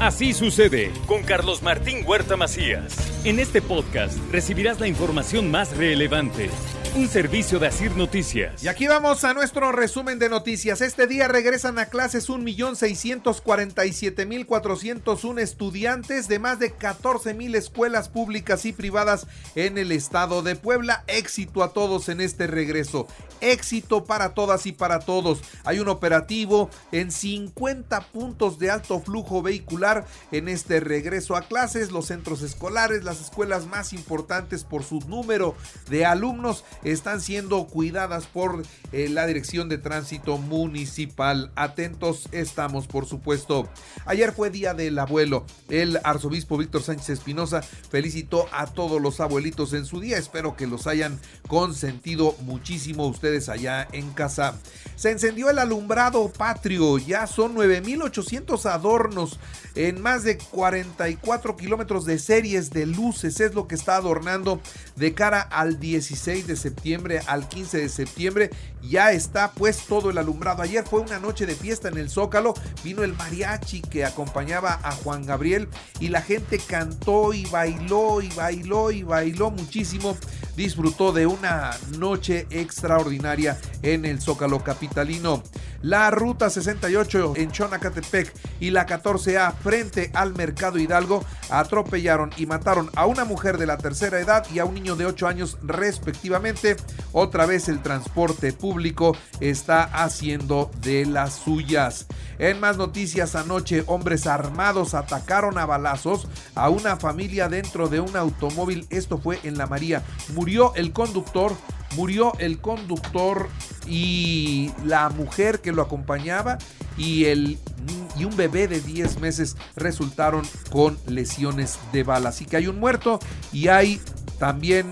Así sucede con Carlos Martín Huerta Macías. En este podcast recibirás la información más relevante. Un servicio de Asir Noticias. Y aquí vamos a nuestro resumen de noticias. Este día regresan a clases 1.647.401 estudiantes de más de 14.000 escuelas públicas y privadas en el estado de Puebla. Éxito a todos en este regreso. Éxito para todas y para todos. Hay un operativo en 50 puntos de alto flujo vehicular en este regreso a clases. Los centros escolares, las escuelas más importantes por su número de alumnos están siendo cuidadas por eh, la Dirección de Tránsito Municipal. Atentos estamos, por supuesto. Ayer fue Día del Abuelo. El arzobispo Víctor Sánchez Espinosa felicitó a todos los abuelitos en su día. Espero que los hayan consentido muchísimo ustedes allá en casa. Se encendió el alumbrado patrio. Ya son 9.800 adornos en más de 44 kilómetros de series de luces. Es lo que está adornando de cara al 16 de septiembre al 15 de septiembre. Ya está pues todo el alumbrado. Ayer fue una noche de fiesta en el Zócalo. Vino el mariachi que acompañaba a Juan Gabriel y la gente cantó y bailó y bailó y bailó muchísimo. Disfrutó de una noche extraordinaria en el Zócalo capitalino. La ruta 68 en Chonacatepec y la 14A frente al Mercado Hidalgo atropellaron y mataron a una mujer de la tercera edad y a un niño de 8 años respectivamente. Otra vez el transporte público está haciendo de las suyas. En más noticias anoche, hombres armados atacaron a balazos a una familia dentro de un automóvil. Esto fue en La María. Murió el conductor, murió el conductor y la mujer que lo acompañaba y el y un bebé de 10 meses resultaron con lesiones de bala. Así que hay un muerto y hay también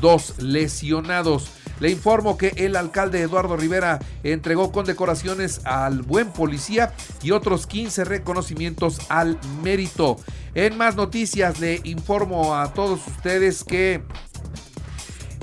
dos lesionados. Le informo que el alcalde Eduardo Rivera entregó condecoraciones al buen policía y otros 15 reconocimientos al mérito. En más noticias le informo a todos ustedes que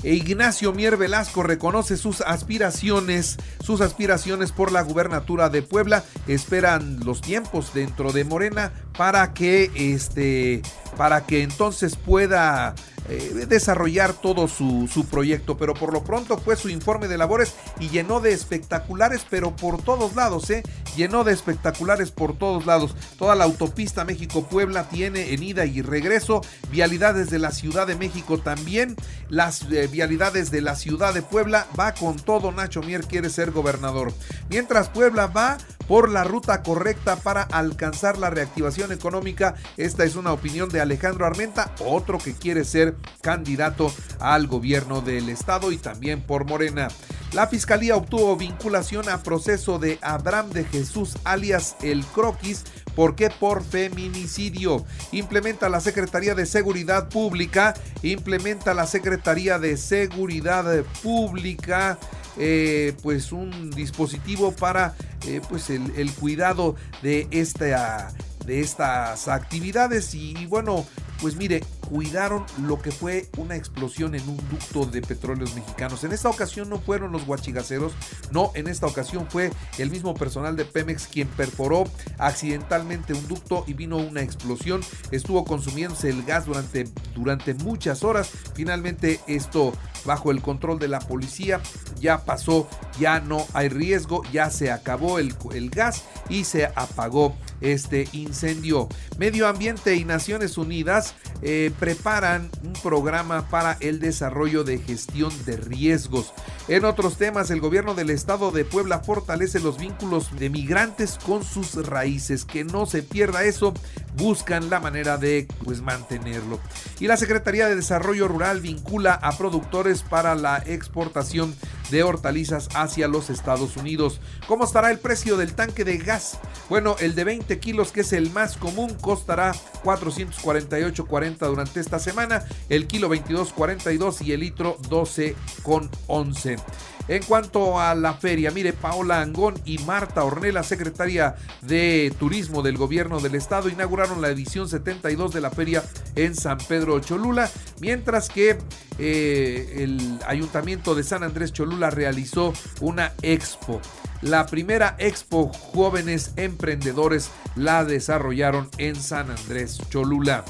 Ignacio Mier Velasco reconoce sus aspiraciones, sus aspiraciones por la gubernatura de Puebla. Esperan los tiempos dentro de Morena para que este para que entonces pueda eh, desarrollar todo su, su, proyecto, pero por lo pronto fue su informe de labores y llenó de espectaculares, pero por todos lados, ¿eh? Llenó de espectaculares por todos lados. Toda la autopista México-Puebla tiene en ida y regreso, vialidades de la Ciudad de México también, las eh, vialidades de la Ciudad de Puebla, va con todo, Nacho Mier quiere ser gobernador. Mientras Puebla va por la ruta correcta para alcanzar la reactivación económica. Esta es una opinión de Alejandro Armenta, otro que quiere ser candidato al gobierno del estado y también por Morena. La fiscalía obtuvo vinculación a proceso de Abraham de Jesús alias El Croquis ¿Por qué? Por feminicidio. Implementa la Secretaría de Seguridad Pública. Implementa la Secretaría de Seguridad Pública. Eh, pues un dispositivo para eh, pues el, el, cuidado de esta de estas actividades. Y bueno pues mire cuidaron lo que fue una explosión en un ducto de petróleos mexicanos. En esta ocasión no fueron los guachigaceros, no, en esta ocasión fue el mismo personal de Pemex quien perforó accidentalmente un ducto y vino una explosión. Estuvo consumiéndose el gas durante, durante muchas horas. Finalmente esto bajo el control de la policía ya pasó, ya no hay riesgo, ya se acabó el, el gas y se apagó este incendio. Medio Ambiente y Naciones Unidas eh, preparan un programa para el desarrollo de gestión de riesgos. En otros temas, el gobierno del estado de Puebla fortalece los vínculos de migrantes con sus raíces. Que no se pierda eso, buscan la manera de pues mantenerlo. Y la Secretaría de Desarrollo Rural vincula a productores para la exportación de hortalizas hacia los Estados Unidos. ¿Cómo estará el precio del tanque de gas? Bueno, el de 20 kilos, que es el más común, costará 448.40 durante esta semana, el kilo 22.42 y el litro 12.11. En cuanto a la feria, mire, Paola Angón y Marta Ornella, secretaria de Turismo del Gobierno del Estado, inauguraron la edición 72 de la feria en San Pedro Cholula, mientras que eh, el Ayuntamiento de San Andrés Cholula realizó una expo. La primera Expo Jóvenes Emprendedores la desarrollaron en San Andrés Cholula.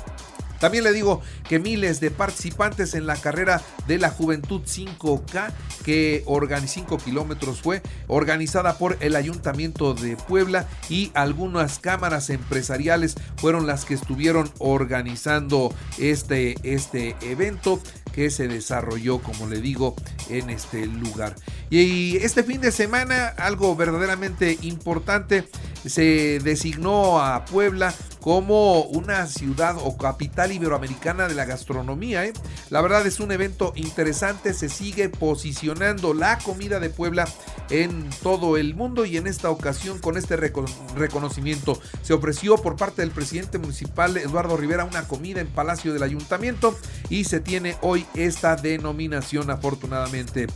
También le digo que miles de participantes en la carrera de la Juventud 5K, que 5 kilómetros fue organizada por el Ayuntamiento de Puebla y algunas cámaras empresariales fueron las que estuvieron organizando este, este evento que se desarrolló, como le digo, en este lugar. Y este fin de semana, algo verdaderamente importante, se designó a Puebla como una ciudad o capital iberoamericana de la gastronomía. ¿eh? La verdad es un evento interesante, se sigue posicionando la comida de Puebla en todo el mundo y en esta ocasión con este reconocimiento se ofreció por parte del presidente municipal Eduardo Rivera una comida en Palacio del Ayuntamiento y se tiene hoy esta denominación afortunadamente.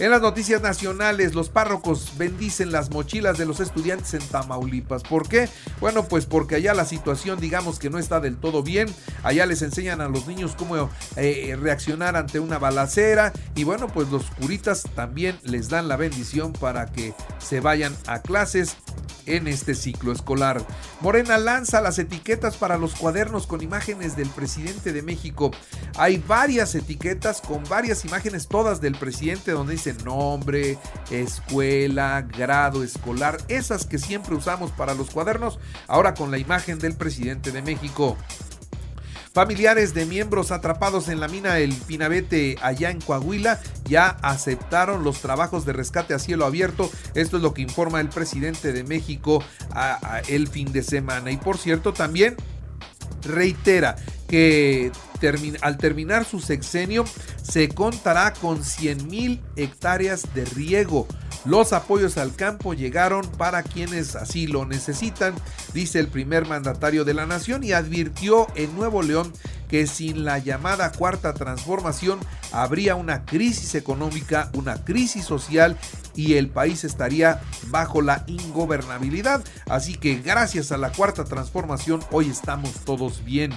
En las noticias nacionales, los párrocos bendicen las mochilas de los estudiantes en Tamaulipas. ¿Por qué? Bueno, pues porque allá la situación digamos que no está del todo bien. Allá les enseñan a los niños cómo eh, reaccionar ante una balacera. Y bueno, pues los curitas también les dan la bendición para que se vayan a clases en este ciclo escolar. Morena lanza las etiquetas para los cuadernos con imágenes del presidente de México. Hay varias etiquetas con varias imágenes, todas del presidente, donde dice nombre, escuela, grado escolar, esas que siempre usamos para los cuadernos, ahora con la imagen del presidente de México. Familiares de miembros atrapados en la mina El Pinabete allá en Coahuila ya aceptaron los trabajos de rescate a cielo abierto. Esto es lo que informa el presidente de México el fin de semana. Y por cierto, también reitera que al terminar su sexenio se contará con 100 mil hectáreas de riego los apoyos al campo llegaron para quienes así lo necesitan, dice el primer mandatario de la nación y advirtió en Nuevo León que sin la llamada cuarta transformación habría una crisis económica, una crisis social y el país estaría bajo la ingobernabilidad. Así que gracias a la cuarta transformación hoy estamos todos bien.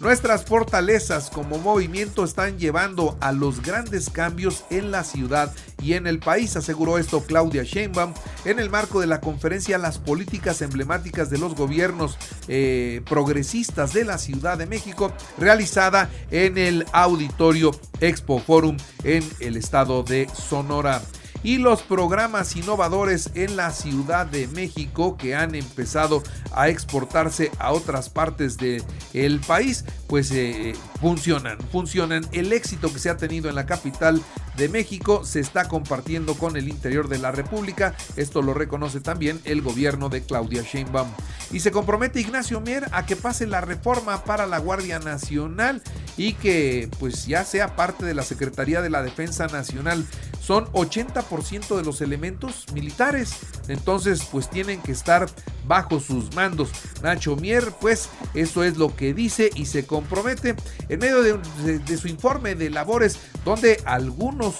Nuestras fortalezas como movimiento están llevando a los grandes cambios en la ciudad y en el país, aseguró esto Claudia Sheinbaum en el marco de la conferencia Las políticas emblemáticas de los gobiernos eh, progresistas de la Ciudad de México, realizada en el auditorio Expo Forum en el estado de Sonora y los programas innovadores en la Ciudad de México que han empezado a exportarse a otras partes del el país, pues eh, funcionan, funcionan. El éxito que se ha tenido en la capital de México se está compartiendo con el interior de la República. Esto lo reconoce también el gobierno de Claudia Sheinbaum. Y se compromete Ignacio Mier a que pase la reforma para la Guardia Nacional y que pues ya sea parte de la Secretaría de la Defensa Nacional. Son 80% de los elementos militares, entonces pues tienen que estar bajo sus mandos. Nacho Mier, pues eso es lo que dice y se compromete en medio de, su informe de labores donde algunos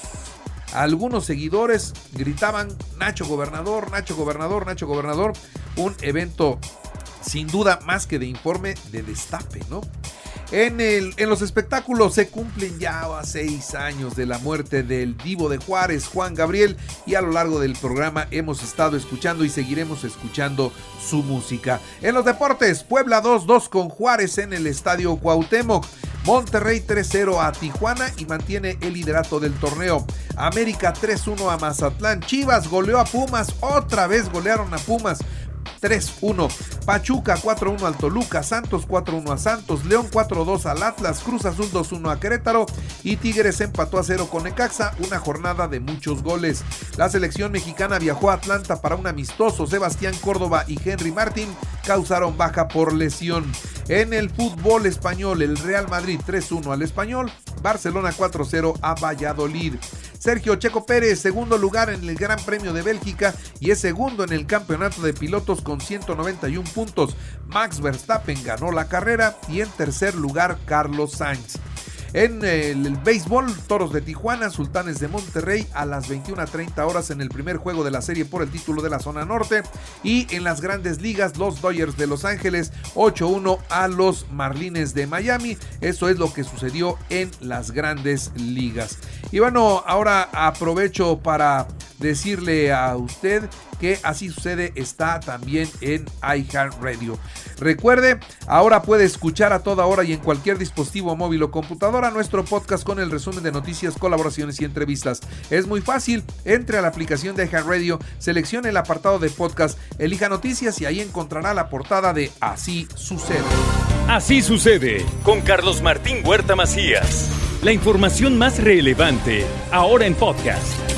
algunos seguidores gritaban Nacho gobernador, Nacho gobernador, Nacho gobernador, un evento sin duda más que de informe de destape, ¿no? En, los espectáculos se cumplen ya seis años de la muerte del divo de Juárez, Juan Gabriel, y a lo largo del programa hemos estado escuchando y seguiremos escuchando su música. En los deportes, Puebla 2-2 con Juárez en el Estadio Cuauhtémoc. Monterrey 3-0 a Tijuana y mantiene el liderato del torneo. América 3-1 a Mazatlán. Chivas goleó a Pumas. Otra vez golearon a Pumas. 3-1. Pachuca 4-1 al Toluca, Santos 4-1 a Santos, León 4-2 al Atlas, Cruz Azul 2-1 a Querétaro y Tigres empató a 0 con Necaxa, una jornada de muchos goles. La selección mexicana viajó a Atlanta para un amistoso. Sebastián Córdoba y Henry Martín causaron baja por lesión. En el fútbol español, el Real Madrid 3-1 al Español, Barcelona 4-0 a Valladolid. Sergio Checo Pérez, segundo lugar en el Gran Premio de Bélgica y es segundo en el campeonato de pilotos con 191 puntos. Max Verstappen ganó la carrera y en tercer lugar Carlos Sainz. En el, béisbol, Toros de Tijuana, Sultanes de Monterrey a las 21.30 horas en el primer juego de la serie por el título de la zona norte. Y en las grandes ligas, los Dodgers de Los Ángeles 8-1 a los Marlines de Miami. Eso es lo que sucedió en las grandes ligas. Y bueno, ahora aprovecho para decirle a usted que así sucede está también en iHeartRadio. Recuerde, ahora puede escuchar a toda hora y en cualquier dispositivo móvil o computadora nuestro podcast con el resumen de noticias, colaboraciones y entrevistas. Es muy fácil, entre a la aplicación de iHeartRadio, seleccione el apartado de podcast, elija noticias y ahí encontrará la portada de Así sucede. Así sucede con Carlos Martín Huerta Macías. La información más relevante ahora en podcast.